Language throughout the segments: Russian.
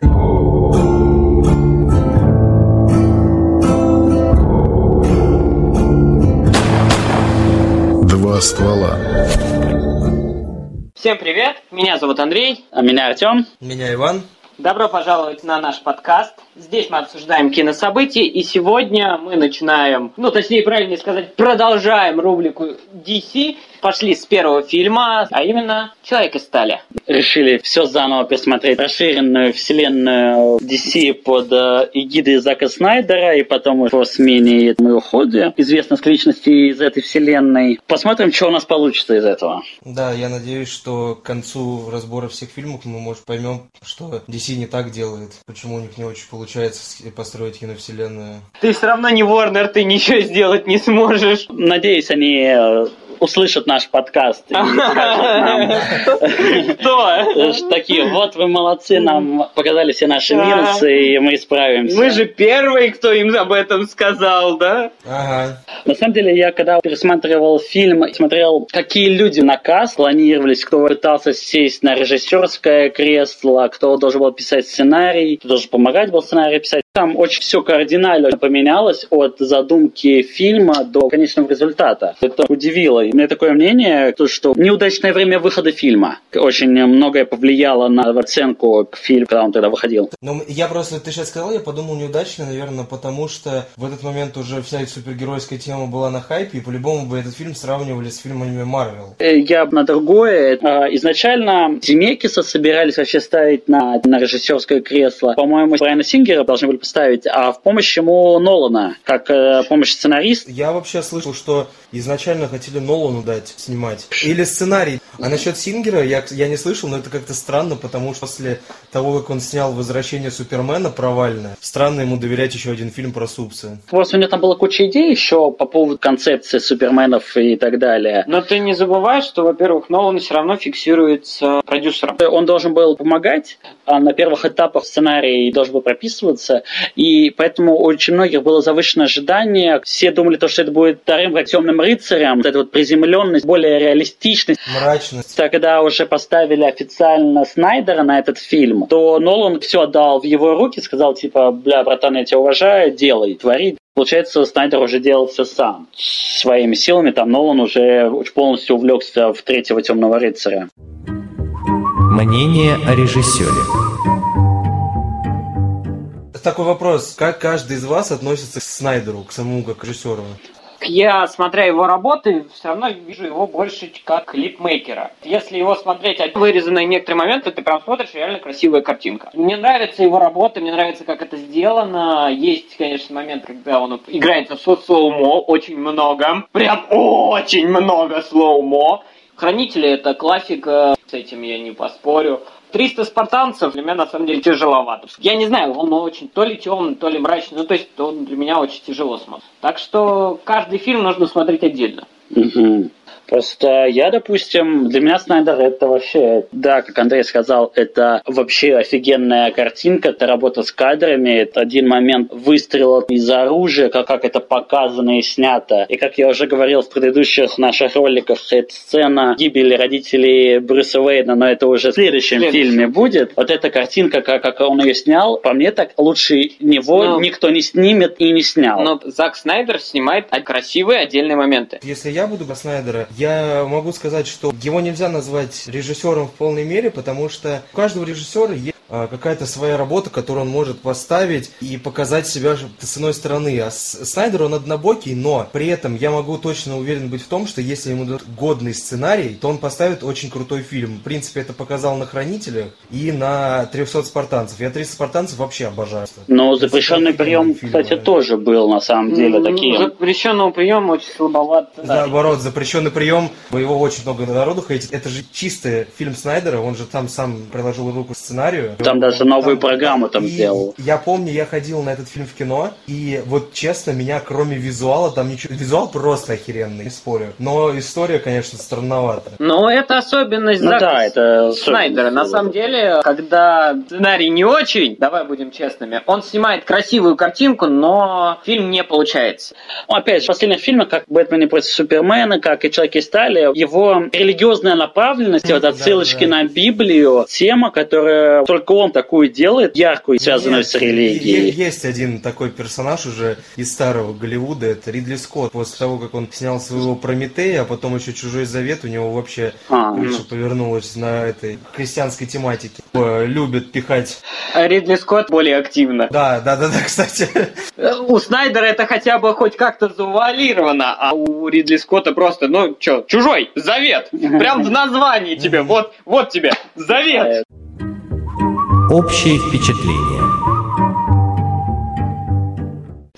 Два ствола. Всем привет, меня зовут Андрей. А меня Артем. Меня Иван. Добро пожаловать на наш подкаст. Здесь мы обсуждаем кинособытия, и сегодня мы начинаем, ну, точнее, правильнее сказать, продолжаем рубрику DC. Пошли с первого фильма, а именно «Человек из стали». Решили все заново пересмотреть. Расширенную вселенную DC под э, эгидой Зака Снайдера, и потом по смене и уходе известных личностей из этой вселенной. Посмотрим, что у нас получится из этого. Да, я надеюсь, что к концу разбора всех фильмов мы, может, поймем, что DC не так делает, почему у них не очень получается построить киновселенную. Ты все равно не Warner, ты ничего сделать не сможешь. Надеюсь, они э, услышат наш подкаст и Что? Такие, вот вы молодцы, нам показали все наши минусы, и мы исправимся. Мы же первые, кто им об этом сказал, да? На самом деле, я когда пересматривал фильм, смотрел, какие люди на каст планировались, кто пытался сесть на режиссерское кресло, кто должен был писать сценарий, кто должен помогать был сценарий писать. Там очень все кардинально поменялось от задумки фильма до конечного результата. Это удивило. У меня такое мнение, что неудачное время выхода фильма очень многое повлияло на оценку к фильму, когда он тогда выходил. Ну, я просто, ты сейчас сказал, я подумал неудачно, наверное, потому что в этот момент уже вся эта супергеройская тема была на хайпе, и по-любому бы этот фильм сравнивали с фильмами Марвел. Э, я на другое. А, изначально Земекиса собирались вообще ставить на, на режиссерское кресло. По-моему, Брайана Сингера должны были поставить, а в помощь ему Нолана, как э, помощь сценарист. Я вообще слышал, что изначально хотели Нолану дать снимать. Или сценарий. А насчет Сингера я, я не слышал, но это как-то странно, потому что после того, как он снял «Возвращение Супермена» провальное, странно ему доверять еще один фильм про Супсы. Просто у него там была куча идей еще по поводу концепции Суперменов и так далее. Но ты не забывай, что, во-первых, Нолан все равно фиксируется продюсером. Он должен был помогать, а на первых этапах сценарий должен был прописываться, и поэтому у очень многих было завышенное ожидание. Все думали, то, что это будет вторым как темным рыцарем, вот эта вот приземленность, более реалистичность. Мрачность. Когда уже поставили официально Снайдера на этот фильм, то Нолан все отдал в его руки, сказал типа, бля, братан, я тебя уважаю, делай, твори. Получается, Снайдер уже делал все сам. Своими силами там Нолан уже полностью увлекся в третьего темного рыцаря. Мнение о режиссере. Такой вопрос. Как каждый из вас относится к Снайдеру, к самому как режиссеру? Я, смотря его работы, все равно вижу его больше как клипмейкера. Если его смотреть, вырезанные некоторые моменты, ты прям смотришь, реально красивая картинка. Мне нравится его работа, мне нравится, как это сделано. Есть, конечно, момент, когда он играет со slow-mo очень много. Прям очень много slow-mo. Хранители это классика, с этим я не поспорю. 300 спартанцев для меня на самом деле тяжеловато. Я не знаю, он очень то ли темный, то ли мрачный, ну то есть он для меня очень тяжело смотрит. Так что каждый фильм нужно смотреть отдельно. Угу. Просто я, допустим, для меня Снайдер это вообще, да, как Андрей сказал, это вообще офигенная картинка, это работа с кадрами, это один момент выстрела из оружия, как, как это показано и снято. И как я уже говорил в предыдущих наших роликах, это сцена гибели родителей Брюса Уэйна, но это уже в следующем Следующий. фильме будет. Вот эта картинка, как, как он ее снял, по мне так лучше него но, никто не снимет и не снял. Но Зак Снайдер снимает красивые отдельные моменты. Если я буду Снайдера, я могу сказать, что его нельзя назвать режиссером в полной мере, потому что у каждого режиссера есть какая-то своя работа, которую он может поставить и показать себя с иной стороны. А Снайдер, он однобокий, но при этом я могу точно уверен быть в том, что если ему дадут годный сценарий, то он поставит очень крутой фильм. В принципе, это показал на «Хранителях» и на «300 спартанцев». Я «300 спартанцев» вообще обожаю. Но запрещенный прием, кстати, тоже был на самом деле такие. Запрещенного приема очень слабоват. Наоборот, запрещенный прием его очень много народу хейтит. Это же чистый фильм Снайдера, он же там сам приложил руку к сценарию. Там даже новую там, программу там сделал. Я помню, я ходил на этот фильм в кино, и вот честно, меня кроме визуала там ничего... Визуал просто охеренный, не спорю. Но история, конечно, странновата. Но это особенность ну, да, это Снайдера. На самом деле, когда сценарий не очень, давай будем честными, он снимает красивую картинку, но фильм не получается. Ну, опять же, в последних фильмах, как «Бэтмен против Супермена», как и «Человек из стали», его религиозная направленность, вот отсылочки да, да. на Библию, тема, которая только он такую делает, яркую, связанную Нет, с религией. Есть один такой персонаж уже из старого Голливуда, это Ридли Скотт. После того, как он снял своего Прометея, а потом еще Чужой Завет, у него вообще А, крыша повернулась на этой крестьянской тематике. Э, Любит пихать. А Ридли Скотт более активно. Да, да, да, да, кстати. У Снайдера это хотя бы хоть как-то завуалировано, а у Ридли Скотта просто, ну чё, чужой, завет. Прям в названии тебе, вот, вот тебе, завет. Общее впечатление.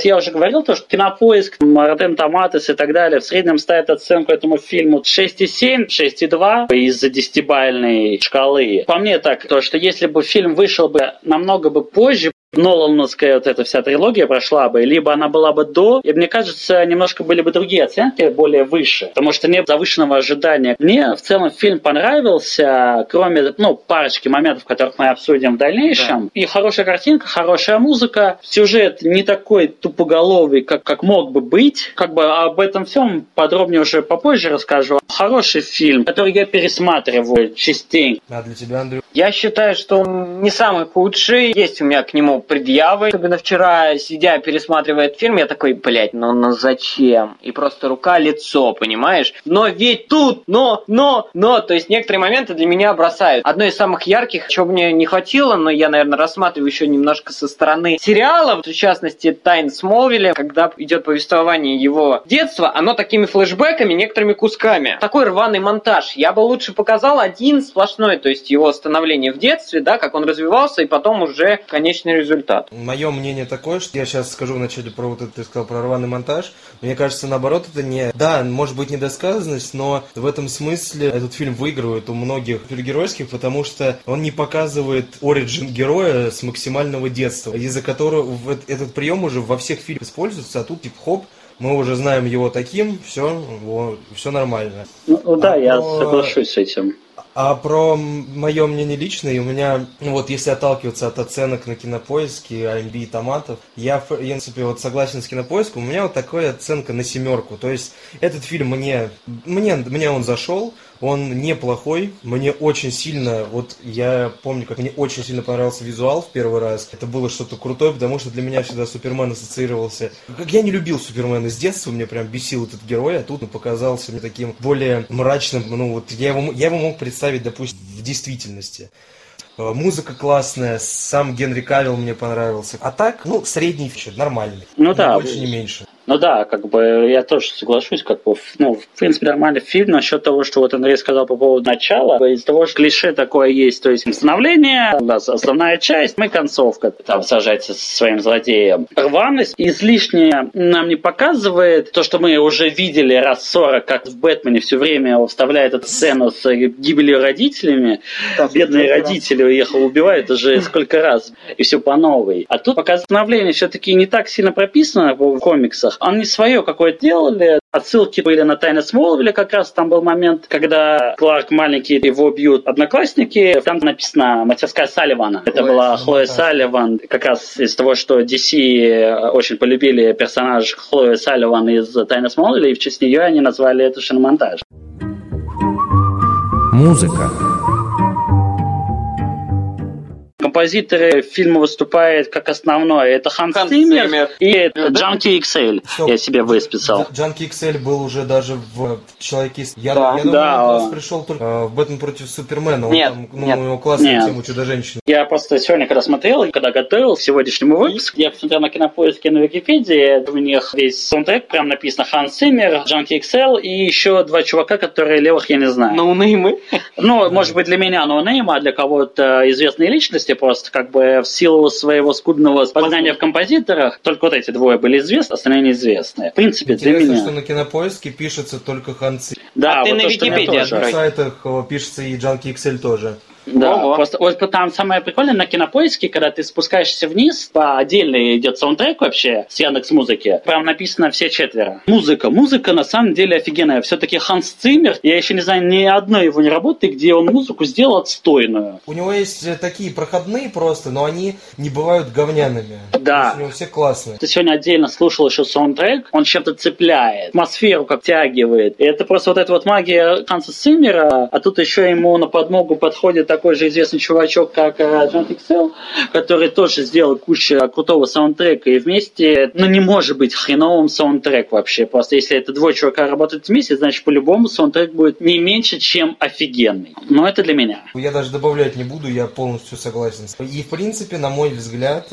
Я уже говорил, то, что Кинопоиск, Rotten Tomatoes и так далее в среднем ставят оценку этому фильму 6,7, 6,2 из-за десятибальной шкалы. По мне так, то, что если бы фильм вышел бы намного бы позже, Нолановская вот эта вся трилогия прошла бы, либо она была бы до, и мне кажется, немножко были бы другие оценки, более выше, потому что нет завышенного ожидания. Мне в целом фильм понравился, кроме, ну, парочки моментов, которых мы обсудим в дальнейшем. И хорошая картинка, хорошая музыка, сюжет не такой тупоголовый, как, как мог бы быть. Как бы об этом всем подробнее уже попозже расскажу. Хороший фильм, который я пересматриваю частенько. А для тебя, Андрю? Я считаю, что он не самый худший. Есть у меня к нему предъявы. Особенно вчера, сидя, пересматривая этот фильм, я такой, блядь, ну, ну зачем? И просто рука-лицо, понимаешь? Но ведь тут, но, но, но, то есть некоторые моменты для меня бросают. Одно из самых ярких, чего мне не хватило, но я, наверное, рассматриваю еще немножко со стороны сериалов, в частности, Тайн Смолвиля, когда идет повествование его детства, оно такими флешбеками, некоторыми кусками. Такой рваный монтаж. Я бы лучше показал один сплошной, то есть его становление в детстве, да, как он развивался, и потом уже конечный результат. Мое мнение такое, что я сейчас скажу вначале про вот это, ты сказал, про рваный монтаж. Мне кажется, наоборот, это не... Да, может быть недосказанность, но в этом смысле этот фильм выигрывает у многих супергеройских, потому что он не показывает оригин героя с максимального детства, из-за которого этот прием уже во всех фильмах используется, а тут тип хоп, мы уже знаем его таким, все, все нормально. Ну да, А я то- соглашусь с этим. А про мое мнение личное, у меня, ну вот если отталкиваться от оценок на кинопоиске, AMB и томатов, я, в принципе, вот согласен с кинопоиском, у меня вот такая оценка на семерку. То есть этот фильм мне, мне, мне он зашел, он неплохой, мне очень сильно, вот я помню, как мне очень сильно понравился визуал в первый раз. Это было что-то крутое, потому что для меня всегда Супермен ассоциировался. Как я не любил Супермена с детства, мне прям бесил этот герой, а тут он показался мне таким более мрачным. Ну вот я его, я его мог представить, допустим, в действительности. Э, Музыка классная, сам Генри Кавилл мне понравился. А так, ну, средний фичер, нормальный. Ну да, больше, не меньше. Ну да, как бы я тоже соглашусь, как бы, ну, в принципе, нормальный фильм насчет того, что вот Андрей сказал по поводу начала, из того, что клише такое есть, то есть становление, да, основная часть, мы концовка, там сажается со своим злодеем. Рваность излишне нам не показывает. То, что мы уже видели раз 40, как в Бэтмене все время вставляет эту сцену с гибелью родителями, бедные родители уехал убивают уже сколько раз, и все по новой. А тут пока становление все-таки не так сильно прописано в комиксах, они свое какое-то делали, Отсылки были на Тайны Смолвиля, как раз там был момент, когда Кларк маленький, его бьют одноклассники. Там написано «Мастерская Салливана». Это Хлоя была Хлоя Салливан. Салливан, как раз из того, что DC очень полюбили персонаж Хлои Салливан из Тайны Смолвиля, и в честь нее они назвали это шиномонтаж. Музыка. Композиторы фильма выступают как основное. Это Ханс Ханс Циммер Циммер. и Джанки XL. Стоп. Я себе высписал. Джанки XL был уже даже в Человеке. Я, Да. я думаю, Да. он пришел только э, в Бэтмен против Супермена. Он Нет, там, ну, нет. у него классная Нет. тема Чудо-женщины. Я просто сегодня, когда смотрел, когда готовил к сегодняшнему выпуску, я посмотрел на кинопоиске на Википедии, у них весь саундтрек, прям написано Ханс Циммер, Джанки XL и еще два чувака, которые левых я не знаю. Ну, мы. Ну, может быть, для меня ноунейма, а для кого-то известные личности, просто как бы в силу своего скудного познания в композиторах, только вот эти двое были известны, остальные неизвестные. В принципе, для Интересно, меня. что на кинопоиске пишется только Ханцы. Да, А ты вот на то, что мне Википедии. На сайтах пишется и Джанки XL тоже. Да, просто вот там самое прикольное на кинопоиске, когда ты спускаешься вниз, по отдельно идет саундтрек вообще с Яндекс Музыки. Прям написано все четверо. Музыка. Музыка на самом деле офигенная. Все-таки Ханс Циммер, я еще не знаю ни одной его не работы, где он музыку сделал отстойную. У него есть э, такие проходные просто, но они не бывают говняными. Да. У него все классные. Ты сегодня отдельно слушал еще саундтрек, он чем-то цепляет, атмосферу как тягивает. И это просто вот эта вот магия Ханса Циммера, а тут еще ему на подмогу подходит такой же известный чувачок, как э, Джон Иксел, который тоже сделал кучу крутого саундтрека, и вместе, ну, не может быть хреновым саундтрек вообще. Просто если это двое чувака работают вместе, значит, по-любому саундтрек будет не меньше, чем офигенный. Но это для меня. Я даже добавлять не буду, я полностью согласен. И, в принципе, на мой взгляд,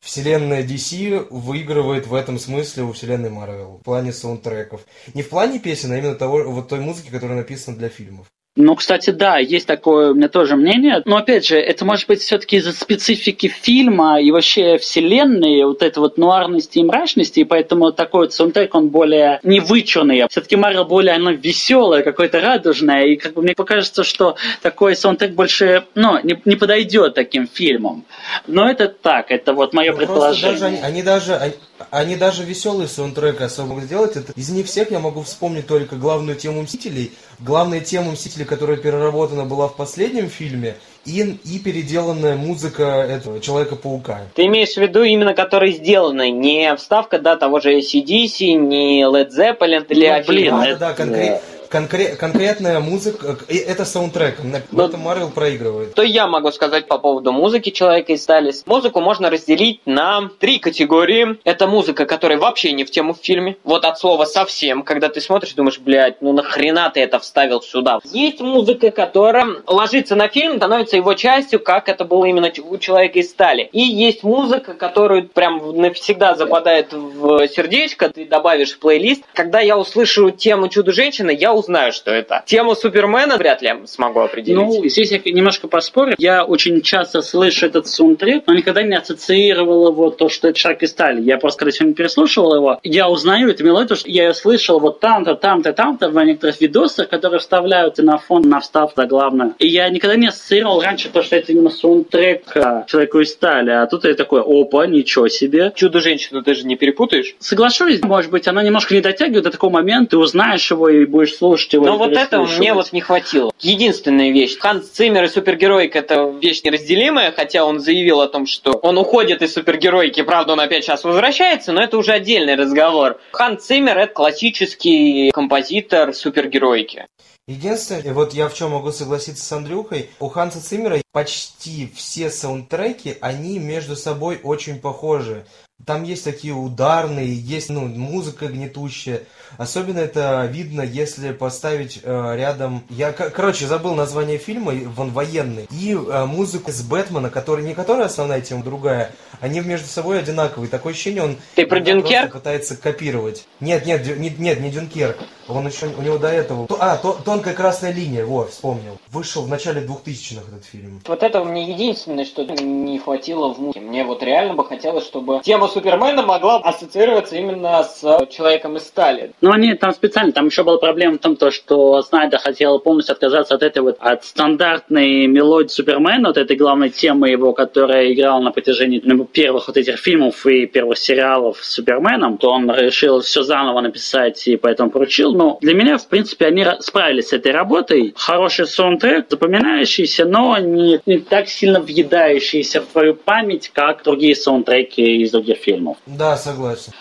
Вселенная DC выигрывает в этом смысле у вселенной Marvel в плане саундтреков. Не в плане песен, а именно того, вот той музыки, которая написана для фильмов. Ну, кстати, да, есть такое у меня тоже мнение. Но, опять же, это может быть все-таки из-за специфики фильма и вообще вселенной, вот этой вот нуарности и мрачности, и поэтому такой вот саундтрек, он более невычурный. Все-таки Марвел более, она веселая, какое-то радужное, и как бы мне покажется, что такой саундтрек больше, ну, не, не подойдет таким фильмам. Но это так, это вот мое ну, предположение. Даже, они, они даже, они, они даже веселые саундтреки особо сделать. Это, из них всех я могу вспомнить только главную тему Мстителей. Главная тема Мстителей, которая переработана была в последнем фильме, и, и переделанная музыка этого Человека-паука. Ты имеешь в виду именно, которые сделаны, не вставка, да, того же ACDC, не Led Zeppelin или ну, блин, да, да, конкретно конкре- конкретная музыка, это саундтрек, Но, это Марвел проигрывает. То я могу сказать по поводу музыки Человека из стали. Музыку можно разделить на три категории. Это музыка, которая вообще не в тему в фильме. Вот от слова совсем, когда ты смотришь, думаешь, блядь, ну нахрена ты это вставил сюда. Есть музыка, которая ложится на фильм, становится его частью, как это было именно у Человека из стали. И есть музыка, которую прям навсегда западает в сердечко, ты добавишь в плейлист. Когда я услышу тему Чудо-женщины, я узнаю, что это. Тему Супермена вряд ли я смогу определить. Ну, здесь я немножко поспорю. Я очень часто слышу этот саундтрек, но никогда не ассоциировал его то, что это Шаг и Сталь. Я просто, когда сегодня переслушивал его, я узнаю эту мелодию, что я ее слышал вот там-то, там-то, там-то в некоторых видосах, которые вставляют на фон, на встав главное. И я никогда не ассоциировал раньше то, что это именно саундтрек Человеку из стали. А тут я такой, опа, ничего себе. Чудо-женщину ты же не перепутаешь? Соглашусь, может быть, она немножко не дотягивает до такого момента, ты узнаешь его и будешь слушать слушать его. Но вот этого мне вот не хватило. Единственная вещь. Ханс Циммер и супергероик это вещь неразделимая, хотя он заявил о том, что он уходит из супергероики, правда, он опять сейчас возвращается, но это уже отдельный разговор. Ханс Циммер это классический композитор супергероики. Единственное, вот я в чем могу согласиться с Андрюхой, у Ханса Циммера почти все саундтреки, они между собой очень похожи. Там есть такие ударные, есть ну, музыка гнетущая. Особенно это видно, если поставить э, рядом... Я, короче, забыл название фильма, он военный. И э, музыку с Бэтмена, который не которая основная тема, другая. Они между собой одинаковые. Такое ощущение, он... Ты про Дюнкерк? пытается копировать. Нет, нет, нет, нет, не Дюнкерк. Он еще... У него до этого... А, то, тонкая красная линия, вот, вспомнил. Вышел в начале 2000-х этот фильм. Вот это мне единственное, что не хватило в музыке. Мне вот реально бы хотелось, чтобы тема Супермена могла ассоциироваться именно с Человеком из стали. Ну, они там специально, там еще была проблема в том, то, что Снайдер хотел полностью отказаться от этой вот, от стандартной мелодии Супермена, вот этой главной темы его, которая играла на протяжении ну, первых вот этих фильмов и первых сериалов с Суперменом, то он решил все заново написать и поэтому поручил. Но для меня, в принципе, они справились с этой работой. Хороший саундтрек, запоминающийся, но не, не так сильно въедающийся в твою память, как другие саундтреки из других фильмов. Да, согласен.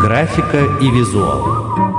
Графика и визуал.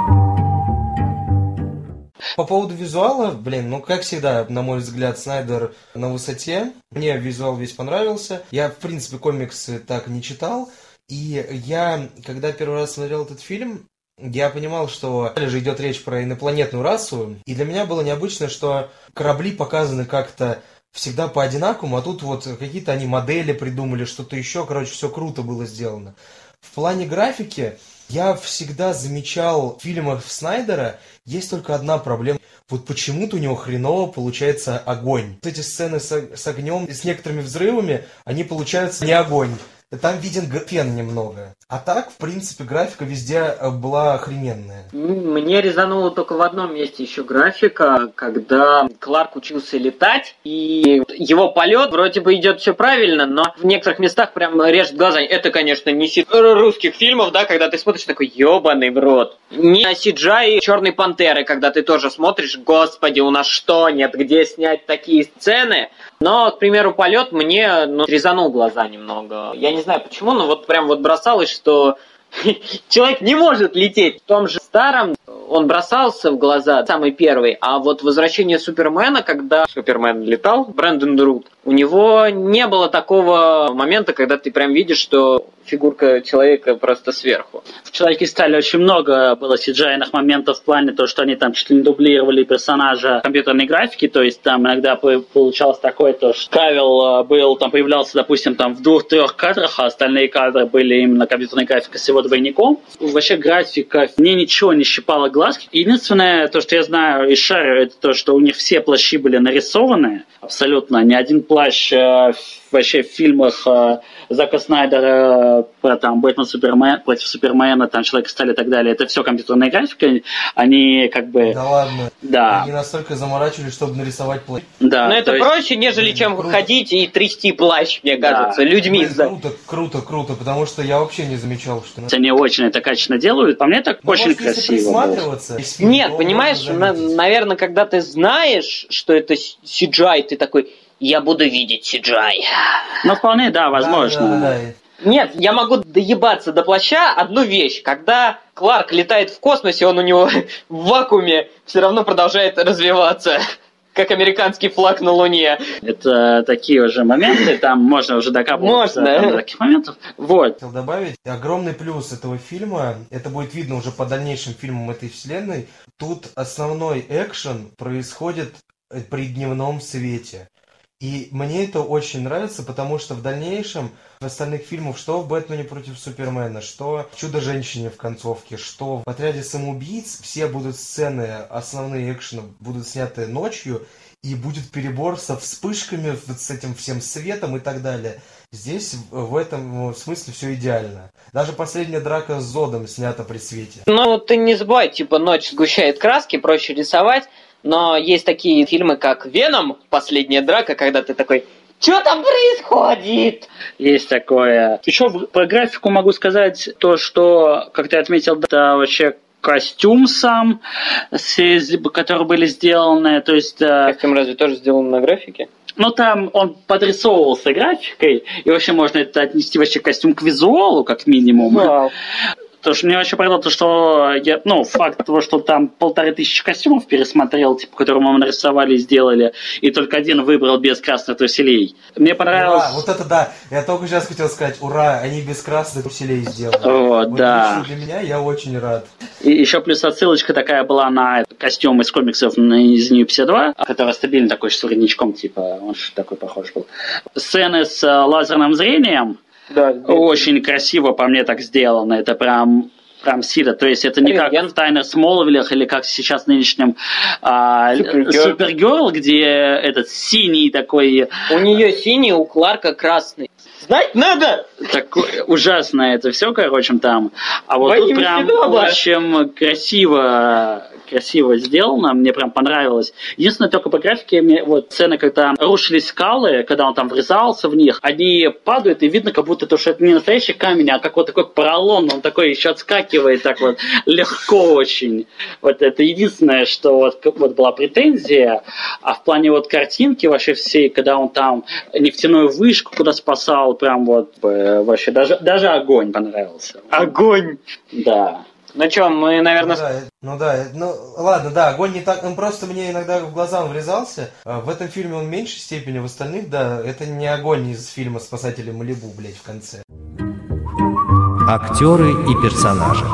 По поводу визуала, блин, ну как всегда, на мой взгляд, Снайдер на высоте. Мне визуал весь понравился. Я, в принципе, комиксы так не читал. И я, когда первый раз смотрел этот фильм, я понимал, что же идет речь про инопланетную расу, и для меня было необычно, что корабли показаны как-то всегда по одинаковому, а тут вот какие-то они модели придумали, что-то еще, короче, все круто было сделано. В плане графики я всегда замечал в фильмах Снайдера, есть только одна проблема. Вот почему-то у него хреново получается огонь. Вот эти сцены с, огнем, с некоторыми взрывами, они получаются не огонь. Там виден фен немного. А так, в принципе, графика везде э, была охрененная. Мне резануло только в одном месте еще графика, когда Кларк учился летать, и его полет вроде бы идет все правильно, но в некоторых местах прям режет глаза. Это, конечно, не си... русских фильмов, да, когда ты смотришь такой ебаный в рот. Не Сиджай Черной Пантеры, когда ты тоже смотришь, господи, у нас что, нет где снять такие сцены? Но, к примеру, полет мне ну, резанул глаза немного. Я не знаю почему, но вот прям вот бросалось, что человек не может лететь. В том же старом он бросался в глаза, самый первый, а вот возвращение Супермена, когда Супермен летал, Брэндон Друт, у него не было такого момента, когда ты прям видишь, что фигурка человека просто сверху. В «Человеке стали» очень много было cgi моментов в плане того, что они там чуть ли не дублировали персонажа компьютерной графики, то есть там иногда получалось такое, то, что Кавел э, был, там появлялся, допустим, там в двух-трех кадрах, а остальные кадры были именно компьютерной графикой с его двойником. Вообще графика мне ничего не щипала глаз. Единственное, то, что я знаю из Шара, это то, что у них все плащи были нарисованы, абсолютно. Ни один плащ э, вообще в фильмах э, Зака Снайдера про там Бэтмен Супермен, против Супермена, там Человек стали и так далее, это все компьютерная графика, они как бы... Да ладно. Да. Они настолько заморачивались, чтобы нарисовать плащ. Да. Но это то есть- проще, нежели чем круто. ходить и трясти плащ, мне Да. кажется, людьми. Блин, круто, круто, круто, потому что я вообще не замечал, что... Они очень это качественно делают. По мне так Ну, очень может, красиво было. Нет, понимаешь, заметить. наверное, когда ты знаешь, что это CGI, ты такой, я буду видеть CGI. Ну, вполне, да, возможно. Да, да, да. Нет, я могу доебаться до плаща одну вещь. Когда Кларк летает в космосе, он у него в вакууме все равно продолжает развиваться. Как американский флаг на Луне. Это такие уже моменты, там можно уже докапываться Можно. до таких моментов. Вот. Хотел добавить, огромный плюс этого фильма, это будет видно уже по дальнейшим фильмам этой вселенной, тут основной экшен происходит при дневном свете. И мне это очень нравится, потому что в дальнейшем в остальных фильмах, что в «Бэтмене против Супермена», что в «Чудо-женщине» в концовке, что в «Отряде самоубийц», все будут сцены, основные экшены будут сняты ночью, и будет перебор со вспышками, вот с этим всем светом и так далее. Здесь в этом смысле все идеально. Даже последняя драка с Зодом снята при свете. Но ты не забывай, типа, ночь сгущает краски, проще рисовать. Но есть такие фильмы, как «Веном», «Последняя драка», когда ты такой, что там происходит? Есть такое. Еще про графику могу сказать то, что, как ты отметил, это вообще костюм сам, из- которые были сделаны, то есть э, Костюм разве тоже сделан на графике? Ну, там он подрисовывался графикой, и вообще можно это отнести вообще костюм к визуалу, как минимум. Вау. Потому что мне вообще понравилось, то, что я, ну, факт того, что там полторы тысячи костюмов пересмотрел, типа, которые мы нарисовали сделали, и только один выбрал без красных труселей. Мне понравилось... Ура, вот это да! Я только сейчас хотел сказать, ура, они без красных усилий сделали. Вот, да. лично Для меня я очень рад. И еще плюс отсылочка такая была на костюм из комиксов из New 52, который стабильно такой с воротничком, типа, он такой похож был. Сцены с э, лазерным зрением, Да, Очень красиво по мне так сделано. Это прям прям сильно. То есть это не как Рентген. в «Тайнах Смолвилях» или как сейчас в нынешнем а, Супергерл. «Супергерл», где этот синий такой, У нее синий, у Кларка красный. Знать надо! такой ужасно это все, короче, там. А вот Во тут прям Федома. очень красиво красиво сделано, мне прям понравилось. Единственное, только по графике, мне вот сцены, когда рушились скалы, когда он там врезался в них, они падают, и видно, как будто то, что это не настоящий камень, а как вот такой поролон, он такой еще отскакивает так вот легко очень. Вот это единственное, что вот, вот была претензия, а в плане вот картинки вообще всей, когда он там нефтяную вышку куда спасал, прям вот э, вообще даже, даже огонь понравился. Огонь! Да. Ну что, мы, Ну наверное, да, э, ну да, ну ладно, да, огонь не так, он просто мне иногда в глаза он врезался. А В этом фильме он в меньшей степени, в остальных, да, это не огонь из фильма «Спасатели Малибу», блядь, в конце. Актеры и персонажи.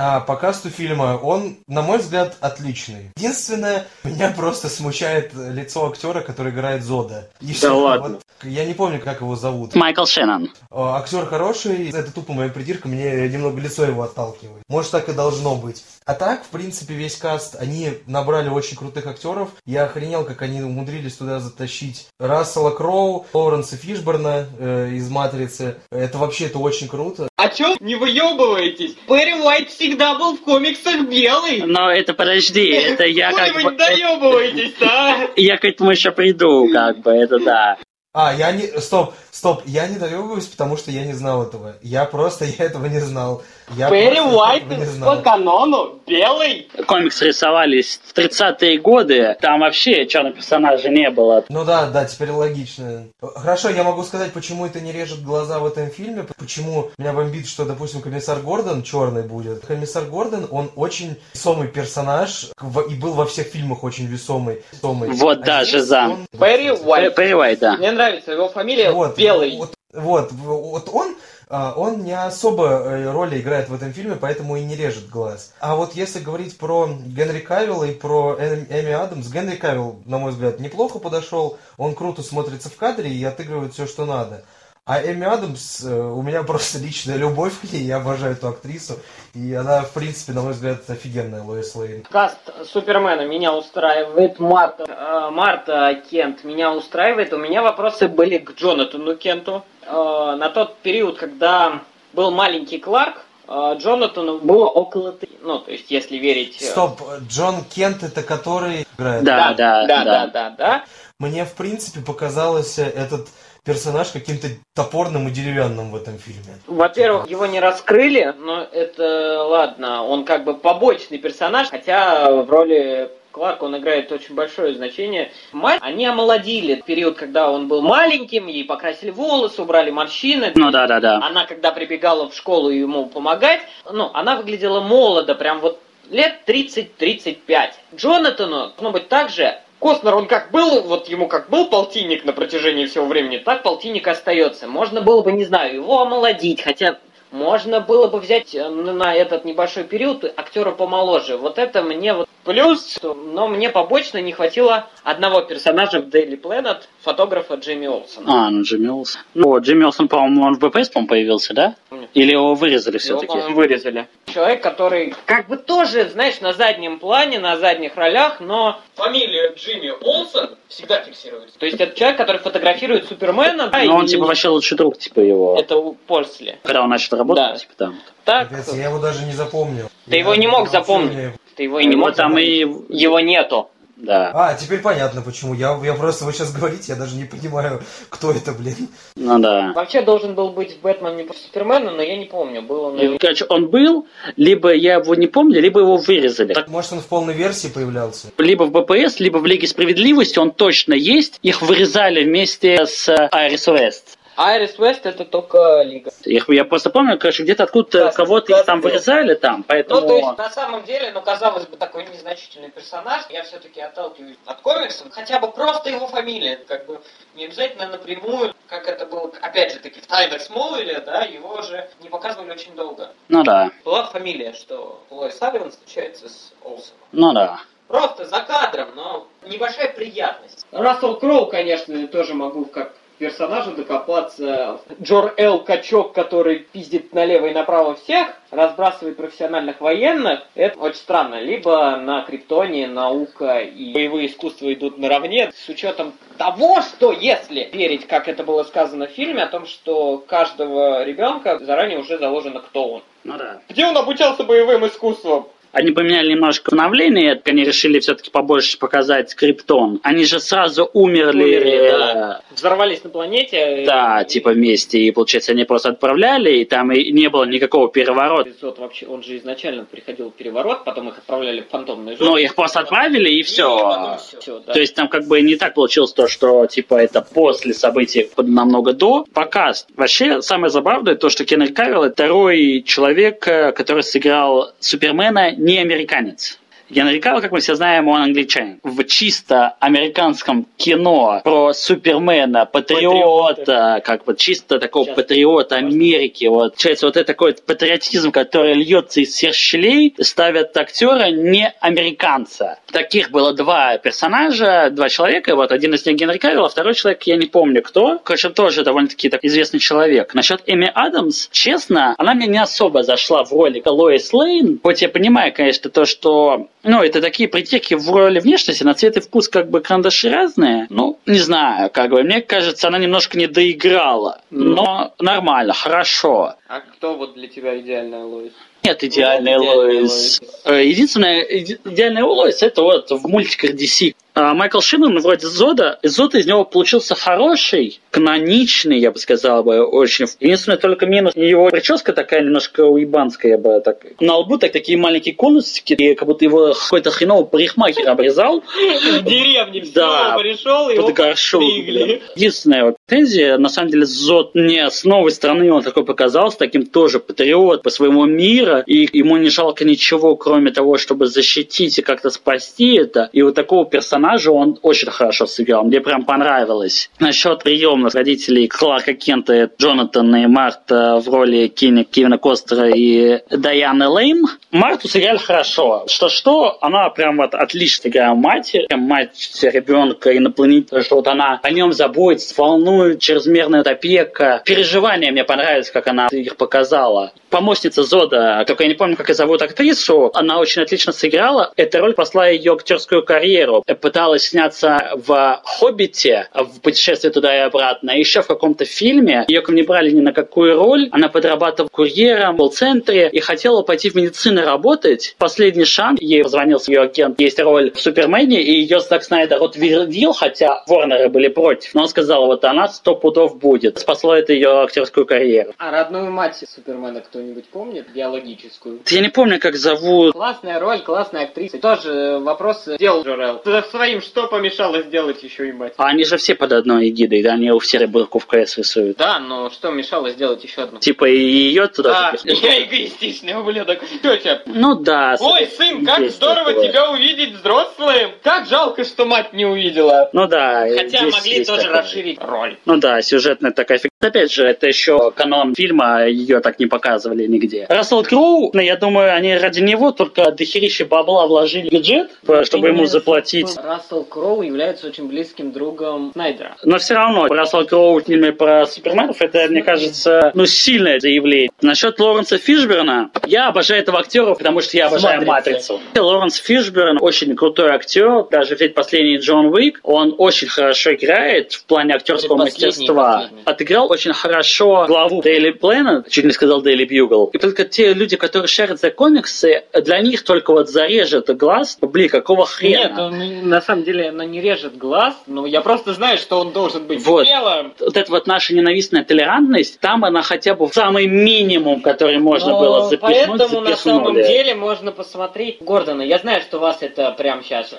А по касту фильма он, на мой взгляд, отличный. Единственное, меня просто смущает лицо актера, который играет Зода. И всё. ладно? Вот я не помню, как его зовут. Майкл Шеннон. А, Актер хороший, это тупо моя придирка, мне немного лицо его отталкивает. Может, так и должно быть. А так, в принципе, весь каст, они набрали очень крутых актеров. Я охренел, как они умудрились туда затащить Рассела Кроу, Лоуренса Фишборна э, из «Матрицы». Это вообще, это очень круто. А чё не выебываетесь? Перри Уайт всегда был в комиксах белый. Но это подожди, это я как вы бы... не доебываетесь, а? Я к этому еще приду, как бы, это да. А, я не... Стоп, стоп, я не доебываюсь, потому что я не знал этого. Я просто, я этого не знал. Я Перри Уайт по канону белый. Комиксы рисовались в 30-е годы, там вообще черных персонажей не было. Ну да, да, теперь логично. Хорошо, я могу сказать, почему это не режет глаза в этом фильме, почему меня бомбит, что, допустим, комиссар Гордон черный будет. Комиссар Гордон, он очень весомый персонаж, и был во всех фильмах очень весомый. весомый. Вот, А да, здесь Жиза. он- Перри Уайт. Перри Уайт, да. Мне нравится его фамилия Вот, белый. Вот, вот, вот он, а, он не особо э, роли играет в этом фильме, поэтому и не режет глаз. А вот если говорить про Генри Кавилла и про Эм- Эми Адамс, Генри Кавилл, на мой взгляд, неплохо подошел, он круто смотрится в кадре и отыгрывает все, что надо. А Эми Адамс, э, у меня просто личная любовь к ней, я обожаю эту актрису, и она, в принципе, на мой взгляд, офигенная Лоис Лейн. Каст Супермена меня устраивает, Марта, э, Марта Кент меня устраивает. У меня вопросы были к Джонатану Кенту. Э, на тот период, когда был маленький Кларк, э, Джонатану было около... три- Ну, то есть, если верить... э, Стоп, Джон Кент это который играет? Да, да, да, да. да, да, да. Мне, в принципе, показался этот персонаж каким-то топорным и деревянным в этом фильме. Во-первых, его не раскрыли, но это ладно, он как бы побочный персонаж, хотя в роли Кларка он играет очень большое значение. Мать, они омолодили период, когда он был маленьким, ей покрасили волосы, убрали морщины. Ну да, да, да. Она, когда прибегала в школу ему помогать, ну, она выглядела молодо, прям вот лет 30-35. Джонатану, должно быть так же, Костнер, он как был, вот ему как был полтинник на протяжении всего времени, так полтинник остается. Можно было бы, не знаю, его омолодить, хотя можно было бы взять э, на этот небольшой период актера помоложе. Вот это мне вот плюс, но мне побочно не хватило одного персонажа в Daily Planet, фотографа Джейми Олсона. А, ну Джимми Олсон. Ну, Джимми Олсон, по-моему, он в БПС, по-моему, появился, да? Помню. Или его вырезали Его, все-таки? по-моему, вырезали. Человек, который как бы тоже, знаешь, на заднем плане, на задних ролях, но фамилия Джимми Олсон всегда фиксируется. То есть это человек, который фотографирует Супермена, да, Ну, он и типа вообще лучший друг, типа его. это у- после. Когда он начал работать, Да. типа там. Так, Капец, я его даже не запомнил. Ты его Я не мог запомнить. Не- ты его и не Вот мог там и... Его нету. Да. А, теперь понятно почему. Я, я просто, вы сейчас говорите, я даже не понимаю, кто это, блин. Ну да. Вообще должен был быть Бэтмен не против Супермена, но я не помню, был он или Короче, он был, либо я его не помню, либо его вырезали. Может, он в полной версии появлялся? Либо в БПС, либо в Лиге Справедливости он точно есть. Их вырезали вместе с Айрис Уэст. Айрис Уэст это только Лига. Их, я просто помню, короче, где-то откуда-то Да, кого-то их там вырезали там, поэтому... Ну, то есть, на самом деле, ну, казалось бы, такой незначительный персонаж, я все-таки отталкиваюсь от комиксов, хотя бы просто его фамилия, как бы, не обязательно напрямую, как это было, опять же таки, в «Тайнах Смолвиля», да, его же не показывали очень долго. Ну да, Была фамилия, что Лой Салливан встречается с Олсоном. ну да. Просто за кадром, но небольшая приятность. Рассел Кроу, конечно, тоже могу как персонажу докопаться. Джор Эл Качок, который пиздит налево и направо всех, разбрасывает профессиональных военных, это очень странно. Либо на Криптоне наука и боевые искусства идут наравне, с учетом того, что если верить, как это было сказано в фильме, о том, что каждого ребенка заранее уже заложено, кто он. Ну да. Где он обучался боевым искусствам? Они поменяли немножко обновление, они решили все-таки побольше показать Криптон. Они же сразу умерли, Умерли, да. Взорвались на планете. да, и- типа вместе, и получается они просто отправляли, и там и не было никакого переворота. Эпизод вообще, он же изначально приходил переворот, потом их отправляли в фантомную зону. Ну, их просто отправили, и все. Все, да. То есть там как бы не так получилось то, что типа это после событий намного до. Показ. Вообще самое забавное то, что Кавилл это второй человек, э, который сыграл Супермена, не американец. Генри Кавилл, как мы все знаем, он англичанин. В чисто американском кино про Супермена, патриота, как бы чисто такого Сейчас. патриота Америки, вот, получается, вот это такой вот патриотизм, который льется из всех щелей, ставят актера не американца. Таких было два персонажа, два человека, вот один из них Генри Кавилл, а второй человек, я не помню кто. Короче, тоже довольно-таки так известный человек. Насчет Эми Адамс, честно, она мне не особо зашла в роли Лоис Лейн, хоть я понимаю, конечно, то, что ну, это такие притирки в роли внешности, на цвет и вкус как бы карандаши разные. Ну, не знаю, как бы, мне кажется, она немножко не доиграла. Но нормально, хорошо. А кто вот для тебя идеальная Лоис? Нет идеальной Лоис. Э, Единственное, иде- идеальная Лоис это вот в мультиках DC. А Майкл Шиннон вроде Зода, Зод из него получился хороший, каноничный, я бы сказал бы, очень. Единственное, только минус, его прическа такая немножко уебанская, я бы так... На лбу так, такие маленькие конусики, и как будто его какой-то хреновый парикмахер обрезал. В деревне Да, пришел, и его под горшок. подстригли. блин. Единственная вот претензия, на самом деле, Зод не с новой стороны он такой показался, таким тоже патриот по своему мира, и ему не жалко ничего, кроме того, чтобы защитить и как-то спасти это. И вот такого персонажа он очень хорошо сыграл. Мне прям понравилось. Насчет приемных родителей Кларка Кента, Джонатана и Марта в роли Кенни, Кевина Костера и Дайаны Лейн. Марту сыграли хорошо. Что-что, она прям вот отлично играла мать, мать ребенка инопланетянина, что вот она о нем заботится, волнует, чрезмерная опека. Переживания мне понравились, как она их показала. Помощница Зода, только я не помню, как ее зовут актрису, она очень отлично сыграла. Эта роль посла ее актерскую карьеру. Пыталась сняться в «Хоббите», в «Путешествие туда и обратно», и еще в каком-то фильме. Ее не брали ни на какую роль. Она подрабатывала курьером в центре и хотела пойти в медицину работать. Последний шанс. Ей позвонил ее агент. Есть роль в «Супермене», и ее Зак Снайдер утвердил, хотя Ворнеры были против. Но он сказал, вот она сто пудов будет. Спасло это ее актерскую карьеру. А родную мать Супермена кто-нибудь помнит? Биологическую. Я не помню, как зовут. Классная роль, классная актриса. Тоже вопрос сделал Джорел. Своим что помешало сделать еще и мать? А они же все под одной эгидой, да? Они у всех рыбаков КС рисуют. Да, но что мешало сделать еще одну? Типа и ее туда Да, я эгоистичный ублюдок. Тетя, Ну да. Ой, сын, как здорово такое. тебя увидеть взрослым. Как жалко, что мать не увидела. Ну да. Хотя могли тоже такое. расширить роль. Ну да, сюжетная такая фигня. Опять же, это еще канон фильма, ее так не показывали нигде. Рассел Кроу, ну, я думаю, они ради него только дохерища бабла вложили в бюджет, э, чтобы ему заплатить. Рассел Кроу является очень близким другом Снайдера. Но все равно, Рассел Кроу в фильме про Суперменов, это, мне кажется, ну, сильное заявление. Насчет Лоренса Фишберна, я обожаю этого актера, потому что я обожаю Смотрится. «Матрицу». Лоренс Фишберн очень крутой актер, даже ведь последний Джон Уик, он очень хорошо играет в плане актерского мастерства. последний. Отыграл очень хорошо главу Daily Planet, чуть не сказал Daily Bugle. И только те люди, которые шарят за комиксы, для них только вот зарежет глаз, блин, какого хрена? Нет, он, на самом деле она не режет глаз, но я просто знаю, что он должен быть Вот. смелым. вот эта вот наша ненавистная толерантность, там она хотя бы в самый минимум, который можно Но было запихнуть, Поэтому на самом запихнули. деле можно посмотреть Гордона. Я знаю, что вас это прям сейчас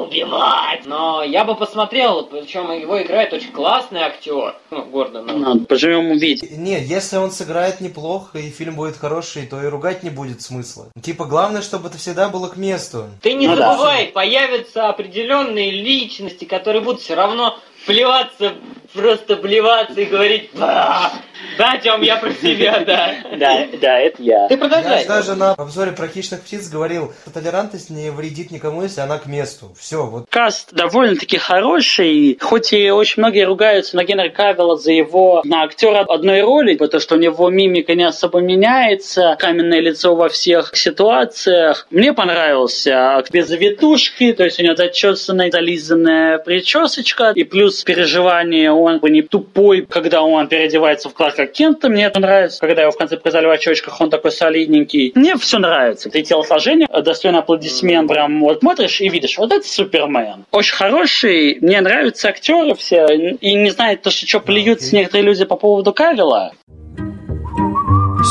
убивать. Но я бы посмотрел, причем его играет очень классный актер. Ну, Гордон. Ну, поживем увидеть. Нет, если он сыграет неплохо и фильм будет хороший, то и ругать не будет смысла. Типа, главное, чтобы это всегда было к месту. Ты не Ну да. забывай, появятся определенные личности, которые будут все равно плеваться, просто плеваться и говорить «Ба!» Да, Тем, я про себя, да. Да, да, это я. Ты Я продолжай. же даже на обзоре про хищных птиц говорил, что толерантность не вредит никому, если она к месту. Все, вот Каст довольно-таки хороший, хоть и очень многие ругаются на Генри Кавилла за его на актера одной роли, потому что у него мимика не особо меняется, каменное лицо во всех ситуациях. Мне понравился без завитушки, то есть у него зачесанная, зализанная причесочка, и плюс переживание, он не тупой, когда он переодевается в Кларка Кента, мне это нравится, когда его в конце показали в очочках, он такой солидненький. Мне все нравится. И телосложение достойно аплодисмент, прям вот смотришь и видишь, вот это Супермен. Очень хороший, мне нравятся актеры все, и не знаю, то, что, что плюются некоторые люди по поводу Кавила.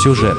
Сюжет.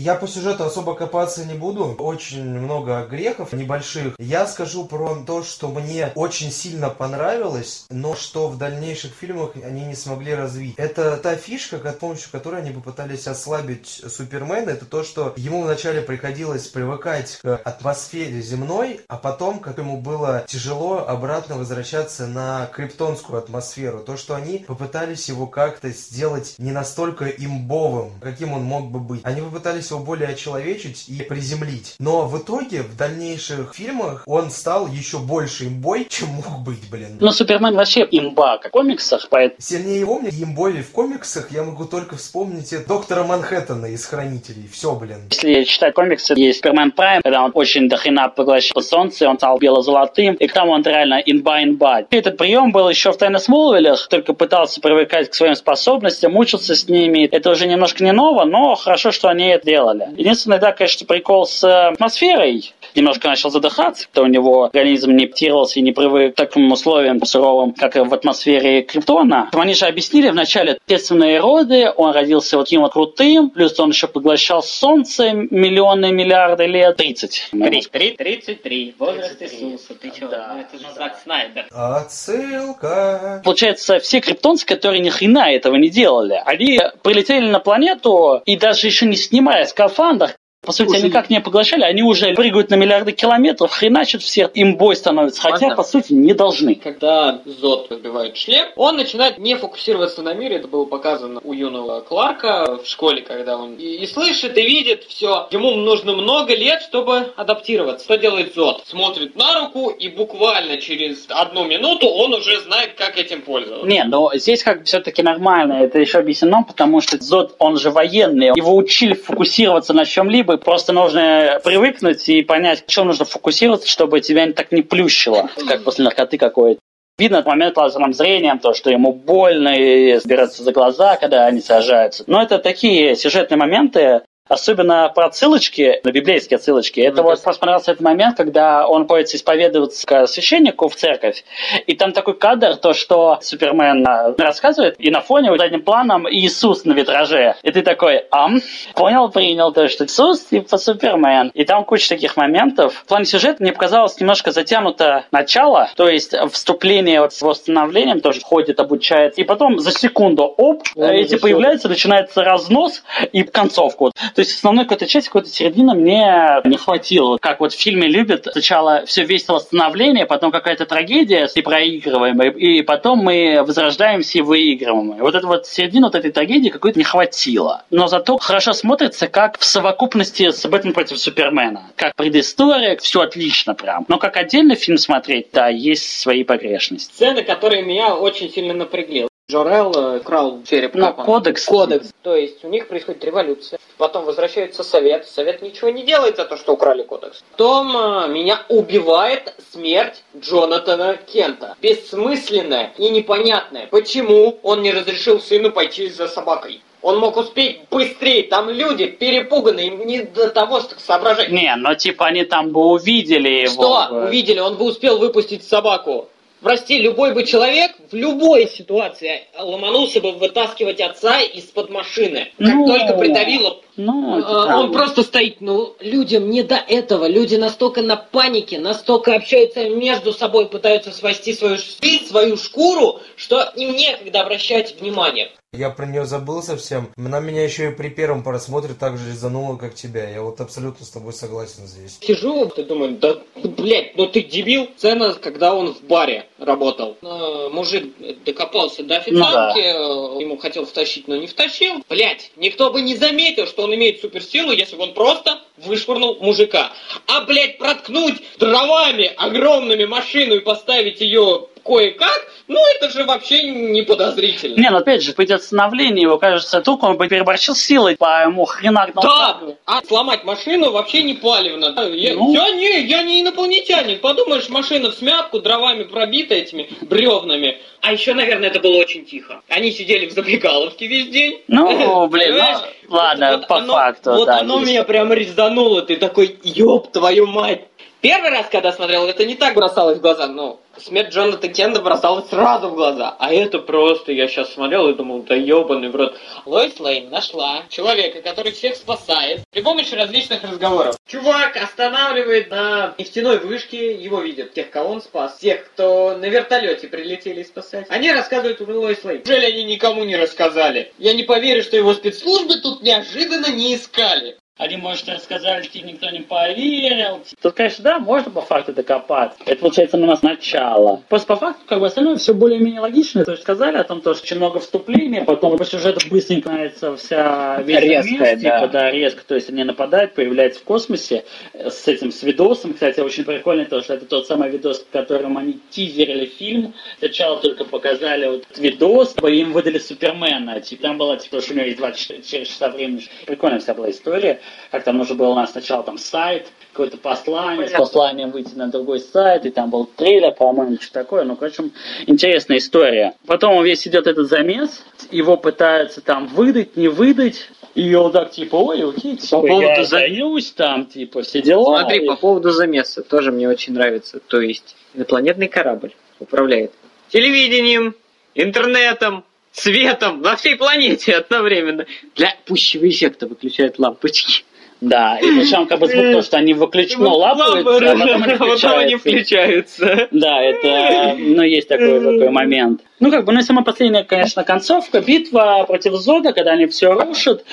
Я по сюжету особо копаться не буду. Очень много грехов небольших. Я скажу про то, что мне очень сильно понравилось, но что в дальнейших фильмах они не смогли развить. Это та фишка, с помощью которой они попытались ослабить Супермена. Это то, что ему вначале приходилось привыкать к атмосфере земной, а потом, как ему было тяжело обратно возвращаться на криптонскую атмосферу. То, что они попытались его как-то сделать не настолько имбовым, каким он мог бы быть. Они попытались его более очеловечить и приземлить. Но в итоге, в дальнейших фильмах, он стал еще больше имбой, чем мог быть, блин. Но Супермен вообще имба, как в комиксах, поэтому Сильнее его мне имбови в комиксах я могу только вспомнить доктора Манхэттена из Хранителей. Все, блин. Если читать комиксы, есть Супермен Прайм, когда он очень дохрена поглощен по солнцу, он стал бело-золотым, и там он реально инба-инба. Этот прием был еще в Тайна Смолвилях, только пытался привыкать к своим способностям, мучился с ними. Это уже немножко не ново, но хорошо, что они это делают. Сделали. Единственный, да, конечно, прикол с э, атмосферой. Немножко начал задыхаться, то у него организм не адаптировался и не привык к таким условиям суровым, как в атмосфере Криптона. Они же объяснили вначале естественные роды, он родился вот таким вот крутым, плюс он еще поглощал солнце миллионы, миллиарды лет. 30. Три, три, 33. Возраст Иисуса. Ты чё? Да. Ну, это же Зак Снайдер. Отсылка. Получается, все криптонцы, которые ни хрена этого не делали, они прилетели на планету и даже еще не снимая скафандр, по сути, Слушай, они как не поглощали, они уже прыгают на миллиарды километров, хреначат всех, им бой становится. Хотя, Ладно. по сути, не должны. Когда Зод разбивает шлем, он начинает не фокусироваться на мире. Это было показано у юного Кларка в школе, когда он и, и слышит, и видит все. Ему нужно много лет, чтобы адаптироваться. Что делает Зод? Смотрит на руку, и буквально через одну минуту он уже знает, как этим пользоваться. Не, но здесь как бы все-таки нормально, это еще объяснено, потому что Зод, он же военный, его учили фокусироваться на чем-либо, просто нужно привыкнуть и понять, чем нужно фокусироваться, чтобы тебя так не плющило, как после наркоты какой-то. Видно от момента лазерным зрением, то, что ему больно и берется за глаза, когда они сажаются. Но это такие сюжетные моменты, Особенно про отсылочки, на библейские отсылочки. Это вот понравился этот момент, когда он ходит исповедоваться к священнику в церковь, и там такой кадр, то, что Супермен а, рассказывает, и на фоне задним планом Иисус на витраже. И ты такой, ам, понял, принял, то, что Иисус типа Супермен. И там куча таких моментов. В плане сюжета мне показалось немножко затянуто начало, то есть вступление вот с восстановлением тоже ходит, обучается, и потом за секунду, оп, Он эти уже появляются, начинается разнос и концовку. То есть основной какой-то части, какой-то середины мне не хватило. Как вот в фильме любят, сначала все весело становление, потом какая-то трагедия, и проигрываем, и потом мы возрождаемся и выигрываем. И вот эту вот середину вот этой трагедии какой-то не хватило. Но зато хорошо смотрится, как в совокупности с Бэтмен против Супермена. Как предыстория, все отлично прям. Но как отдельный фильм смотреть, да, есть свои погрешности. Сцены, которые меня очень сильно напрягли. Джорел э, крал череп. Ну, кодекс. Кодекс. То есть у них происходит революция. Потом возвращается совет. Совет ничего не делает за то, что украли кодекс. Потом э, меня убивает смерть Джонатана Кента. Бессмысленная и непонятная. Почему он не разрешил сыну пойти за собакой? Он мог успеть быстрее. Там люди перепуганы, им не до того, что соображать. Не, но типа они там бы увидели его. Что? бы. Увидели, он бы успел выпустить собаку. Прости, любой бы человек в любой ситуации ломанулся бы вытаскивать отца из-под машины. Как Ну, только придавило, Ну, э, он просто стоит. Ну, людям не до этого. Люди настолько на панике, настолько общаются между собой, пытаются спасти свою жизнь, свою шкуру, что им некогда обращать внимание. Я про нее забыл совсем. Она меня еще и при первом просмотре так же резанула, как тебя. Я вот абсолютно с тобой согласен здесь. Сижу, ты думаю, да, блядь, ну ты дебил. Сцена, когда он в баре работал. Э, Мужик докопался до официантки, э, ему хотел втащить, но не втащил. Блядь, никто бы не заметил, что он имеет суперсилу, если бы он просто вышвырнул мужика. А, блядь, проткнуть дровами огромными машину и поставить ее кое-как, ну это же вообще не подозрительно. Не, ну опять же, при остановлении его, кажется, только он бы переборщил силой, по ему хренак Да, а сломать машину вообще не палевно. Я, Ну. я не, я не инопланетянин. Подумаешь, машина в смятку, дровами пробита этими бревнами. А еще, наверное, это было очень тихо. Они сидели в забегаловке весь день. Ну, блин, ну, ладно, по оно- факту, Вот да, оно есть. меня прям резануло. Ты такой, ёб твою мать. Первый раз, когда смотрел, это не так бросалось в глаза, но смерть Джонатана Кенда бросалась сразу в глаза. А это просто, я сейчас смотрел и думал, да ебаный в рот. Лоис Лейн нашла человека, который всех спасает при помощи различных разговоров. Чувак останавливает на нефтяной вышке, его видят, тех, кого он спас, тех, кто на вертолете прилетели спасать. Они рассказывают про Лоис Лейн. Неужели они никому не рассказали? Я не поверю, что его спецслужбы тут неожиданно не искали. Они, может, рассказали, тебе никто не поверил. Тут, конечно, да, можно по факту докопаться. Это, получается, у нас начало. Просто по факту, как бы, остальное все более-менее логично. То есть сказали о том, то, что очень много вступлений, потом по сюжету быстренько начинается вся весь Резкая, да. типа, да, резко. То есть они нападают, появляются в космосе э, с этим, с видосом. Кстати, очень прикольно, то, что это тот самый видос, в котором они тизерили фильм. Сначала только показали вот видос, и им выдали Супермена. Типа, там было, типа, что у него есть 24 часа времени. Прикольная вся была история. Как там нужно было у нас сначала там сайт, какое-то послание, с посланием выйти на другой сайт, и там был трейлер, по-моему, что такое. Ну, в общем, интересная история. Потом весь идет этот замес, его пытаются там выдать, не выдать. И он так, типа, ой, окей, типа, По поводу я за- сдаюсь там, типа, все дела. Смотри, И- по поводу замеса тоже мне очень нравится. То есть инопланетный корабль управляет телевидением, интернетом, светом на всей планете одновременно. Для пущего эффекта выключают лампочки. Да, и причем как бы звук то, что они выключены, ну, лапаются, а потом они Потом они включаются. включаются. Да, это, ну, есть такой, такой момент. Ну, как бы, ну, и сама последняя, конечно, концовка, битва против Зода, когда они все рушат.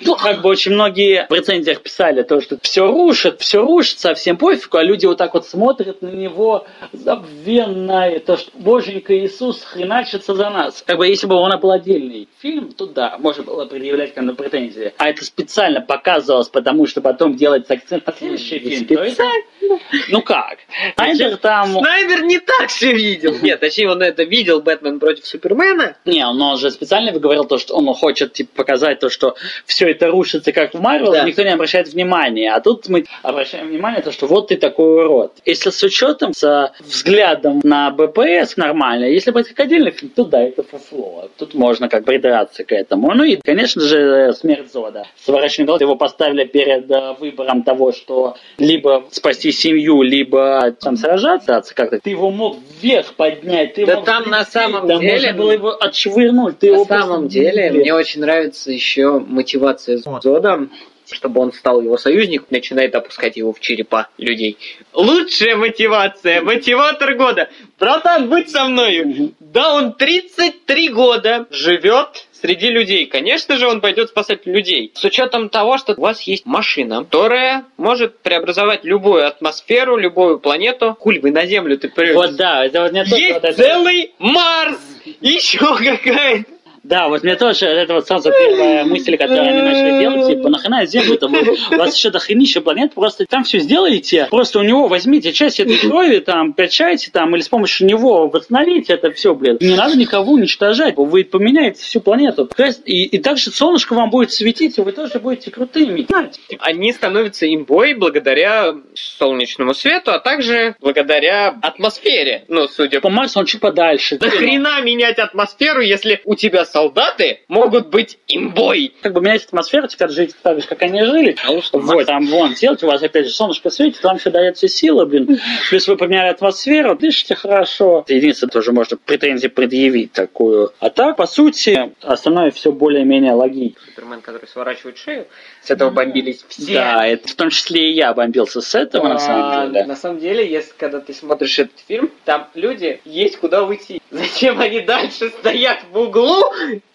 Ну, как бы очень многие в рецензиях писали то, что все рушит, все рушится, всем пофигу, а люди вот так вот смотрят на него забвенно, и то, что Боженька Иисус хреначится за нас. Как бы, если бы он был отдельный фильм, то да, можно было предъявлять как бы претензии. А это специально показывалось, потому что потом делается акцент на следующий фильм. то это- Ну как? Снайдер там... Снайдер не так все видел. Нет, точнее, он это видел, Бэтмен против Супермена. Не, но он же специально говорил то, что он хочет типа, показать то, что все это рушится как в Марвел, Да. никто не обращает внимания. А тут мы обращаем внимание то, что вот ты такой урод. Если с учетом, с взглядом на БПС нормально, если бы это как отдельный фильм, то да, это фуфло. Тут можно как придраться к этому. Ну и, конечно же, смерть Зода. Сворачивание голов его поставили перед э, выбором того, что либо спасти семью, либо там сражаться как-то. Ты его мог вверх поднять, ты Да мог там на самом там деле- можно было его отшвырнуть. Ты На его самом деле, блин. мне очень нравится еще мотивация Зода, чтобы он стал его союзник, начинает опускать его в черепа людей. Лучшая мотивация, мотиватор года. Братан, будь со мной. Да, он 33 года живет среди людей. Конечно же, он пойдет спасать людей. С учетом того, что у вас есть машина, которая может преобразовать любую атмосферу, любую планету. Куль, вы на Землю ты прешь. Вот да, это вот тоже Есть вот это- целый Марс! Еще какая-то. Да, вот мне тоже это вот сразу первая мысль, которую они начали делать, типа, нахрена Землю там, у вас еще дохренища планет, просто там все сделаете, просто у него возьмите часть этой крови, там, качайте, там, или с помощью него восстановите это все, блин. Не надо никого уничтожать, вы поменяете всю планету. То есть, И, и также солнышко вам будет светить, и вы тоже будете крутыми. Знаете, Они становятся имбой благодаря солнечному свету, а также благодаря атмосфере. Ну, судя По по... Марсу он чуть подальше. Да хрена менять атмосферу, если у тебя солдаты могут быть имбой. Как бы менять атмосферу, теперь жить так же, как они жили. А уж что, Вот, там вон, делайте, у вас опять же солнышко светит, вам все дает все силы, блин. Плюс вы поменяли атмосферу, дышите хорошо. Единственное, тоже можно претензии предъявить такую. А так, по сути, остальное все более-менее логично. Супермен, который сворачивает шею, с этого бомбились все. Да, это в том числе и я бомбился с этого, на А, самом деле. на самом деле, если когда ты смотришь этот фильм, там люди есть куда уйти. Зачем они дальше стоят в углу?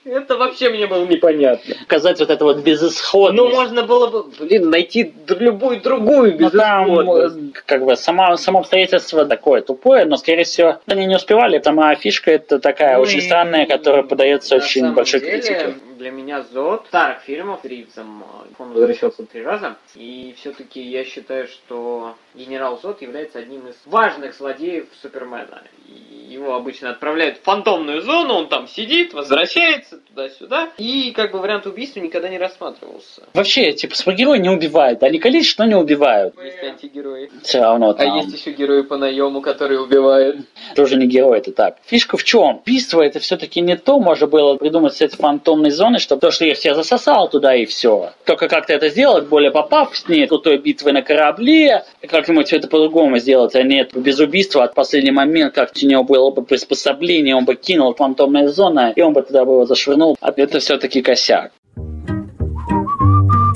Это вообще мне было непонятно. Показать вот это вот безысходность. Ну, можно было бы, блин, найти любую другую Ну, там, безысходность. э, как бы, сама, само обстоятельство такое тупое, но, скорее всего, они не успевали. Сама фишка это такая Ну очень и странная, которая подается на очень большой деле, критике. Для меня Зод старых фильмов Ривзом, э, он возвращался три раза, и все-таки я считаю, что генерал Зод является одним из важных злодеев Супермена. И его обычно отправляют в фантомную зону, он там сидит, возвращается туда-сюда, и как бы вариант убийства никогда не рассматривался. Вообще, типа, супергерои не убивают. Они количество не убивают. Есть антигерои. Все равно А там. есть еще герои по наему, которые убивают. Тоже не герой, это так. Фишка в чем? Убийство это все-таки не то, можно было придумать с этой фантомной зоны, чтобы то, что я всех засосал туда и все. Только как-то это сделать более попавшнее, крутой битвы на корабле, как-нибудь все это по-другому сделать, а нет без убийства от последний момент, как у него было бы приспособление, он бы кинул фантомная зона, и он бы туда бы его зашвырнул. А это все-таки косяк.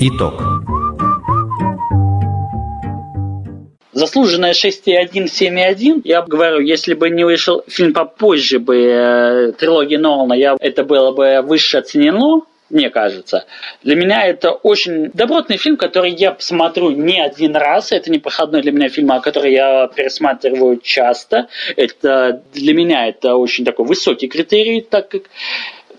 Итог. Заслуженная 6,1, 7,1. Я бы говорю, если бы не вышел фильм попозже бы э, трилогии Нолана, я, это было бы выше оценено, мне кажется. Для меня это очень добротный фильм, который я посмотрю не один раз. Это не проходной для меня фильм, а который я пересматриваю часто. Это для меня это очень такой высокий критерий, так как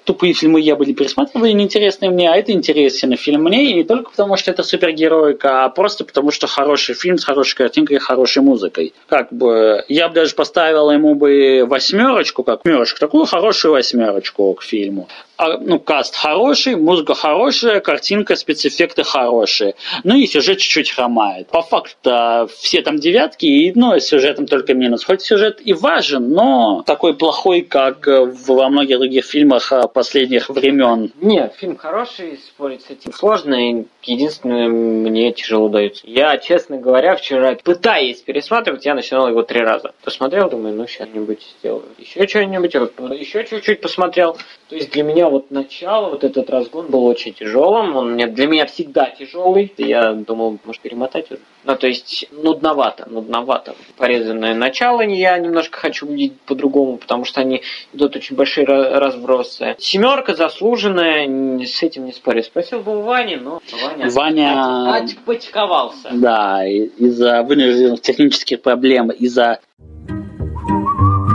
тупые фильмы я бы не пересматривал, и неинтересные мне, а это интересный фильм мне, и не только потому, что это супергероика, а просто потому, что хороший фильм с хорошей картинкой и хорошей музыкой. Как бы, я бы даже поставил ему бы восьмерочку, как восьмерочку, такую хорошую восьмерочку к фильму. А, ну, каст хороший, музыка хорошая, картинка, спецэффекты хорошие. Ну и сюжет чуть-чуть хромает. По факту все там девятки, и ну, сюжетом только минус. Хоть сюжет и важен, но такой плохой, как э, во многих других фильмах, э, последних времен. Не, фильм хороший, спорить с этим сложно, и единственное, мне тяжело дается. Я, честно говоря, вчера, пытаясь пересматривать, я начинал его три раза. Посмотрел, думаю, ну, сейчас нибудь сделаю. Еще что-нибудь, еще чуть-чуть посмотрел. То есть для меня вот начало, вот этот разгон был очень тяжелым. Он мне, для меня всегда тяжелый. Я думал, может, перемотать уже. Ну, то есть, нудновато, нудновато. Порезанное начало я немножко хочу увидеть по-другому, потому что они идут очень большие разбросы. Семерка заслуженная, с этим не спорю. Спросил бы у Вани, но Ваня, Ваня... отпочковался. Да, из-за вынужденных технических проблем, из-за...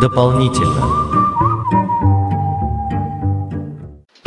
Дополнительно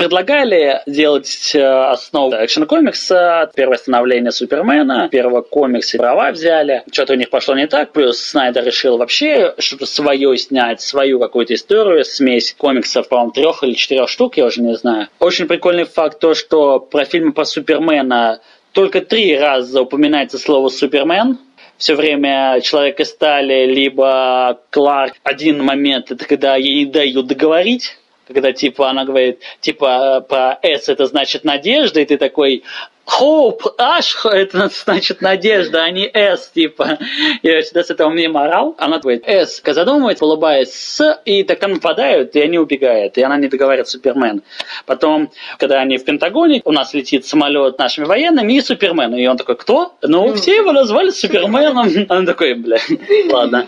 предлагали сделать э, основу экшен комикса, первое становление Супермена, первого комикса права взяли. Что-то у них пошло не так, плюс Снайдер решил вообще что-то свое снять, свою какую-то историю, смесь комиксов, по-моему, трех или четырех штук, я уже не знаю. Очень прикольный факт то, что про фильмы по Супермена только три раза упоминается слово Супермен, все время Человек из стали, либо Кларк. Один момент, это когда ей не дают договорить, когда типа она говорит, типа по S это значит надежда, и ты такой, Hope, аж, это значит надежда, а не S, типа. Я всегда с этого мема орал. Она говорит S, задумывается, улыбаясь с, и так там нападают, и они убегают. И она не договаривает Супермен. Потом, когда они в Пентагоне, у нас летит самолет нашими военными и Супермен. И он такой, кто? Ну, все его назвали Суперменом. Он такой, бля, ладно.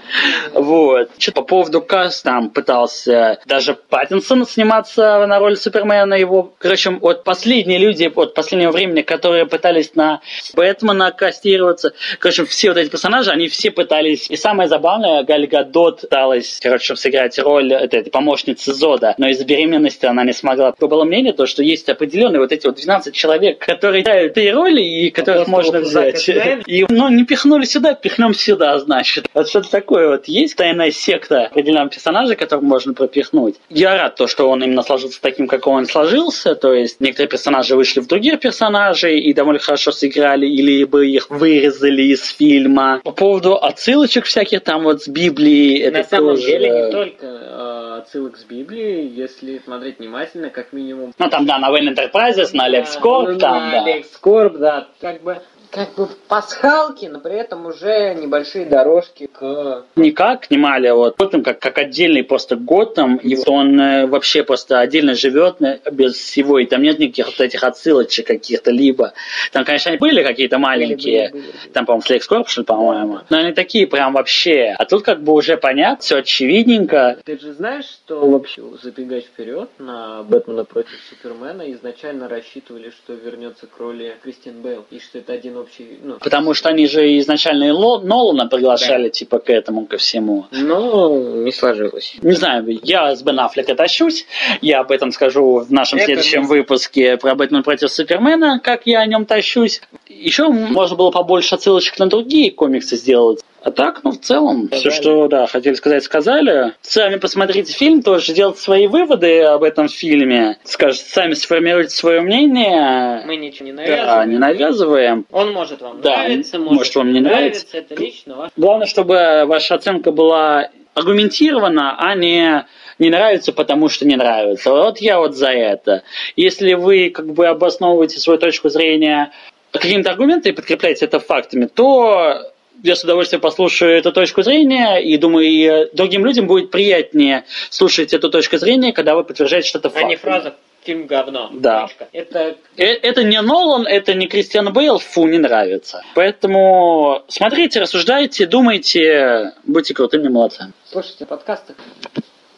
Вот. Что по поводу каст, там пытался даже Паттинсон сниматься на роль Супермена. Его, короче, вот последние люди от последнего времени, которые которые пытались на Бэтмена кастироваться. Короче, все вот эти персонажи, они все пытались. И самое забавное, Галь Гадот пыталась, короче, чтобы сыграть роль этой, этой помощницы Зода, но из-за беременности она не смогла. То было мнение, то, что есть определенные вот эти вот 12 человек, которые играют эти роли и которых можно взять. И, ну, не пихнули сюда, пихнем сюда, значит. Вот что-то такое вот есть. Тайная секта определенных персонажей, которых можно пропихнуть. Я рад то, что он именно сложился таким, как он сложился. То есть некоторые персонажи вышли в других персонажей, и довольно хорошо сыграли, или бы их вырезали из фильма. По поводу отсылочек всяких там вот с Библии, это На самом тоже... деле не только э, отсылок с Библии, если смотреть внимательно, как минимум. Ну там, да, на Wayne Enterprises, на Alex Corp, ну, там, на да. Alex Corp, да, как бы как бы пасхалки, но при этом уже небольшие дорожки к... Никак снимали вот Готэм как, как отдельный просто Готэм, и он э, вообще просто отдельно живет э, без всего, и там нет никаких вот этих отсылочек каких-то либо. Там, конечно, они были какие-то маленькие, были, были, были. там, по-моему, Flex Corp, по-моему, но они такие прям вообще. А тут как бы уже понятно, все очевидненько. Ты же знаешь, что вообще забегать вперед на Бэтмена против Супермена изначально рассчитывали, что вернется к роли Кристин Бейл, и что это один общий... Ну, Потому что они же изначально и Нолана приглашали, да. типа, к этому, ко всему. Ну, не сложилось. Не знаю, я с Бен Аффлека тащусь. Я об этом скажу в нашем Это следующем не... выпуске про Бэтмен против Супермена, как я о нем тащусь. Еще можно было побольше отсылочек на другие комиксы сделать. А так, ну, в целом, сказали. все, что, да, хотели сказать, сказали. Сами посмотрите фильм, тоже сделайте свои выводы об этом фильме. Скажите, сами сформируйте свое мнение. Мы ничего не навязываем. Да, не навязываем. Он может вам да, нравиться, может, может вам не нравится. нравится. Это лично ваше. Главное, чтобы ваша оценка была аргументирована, а не не нравится, потому что не нравится. Вот я вот за это. Если вы как бы обосновываете свою точку зрения какими-то аргументами и подкрепляете это фактами, то я с удовольствием послушаю эту точку зрения, и думаю, и другим людям будет приятнее слушать эту точку зрения, когда вы подтверждаете что-то фактами. А не фраза фильм говно. Да. Это... Э, это не Нолан, это не Кристиан Бейл, фу, не нравится. Поэтому смотрите, рассуждайте, думайте, будьте крутыми молодцами. Слушайте подкасты.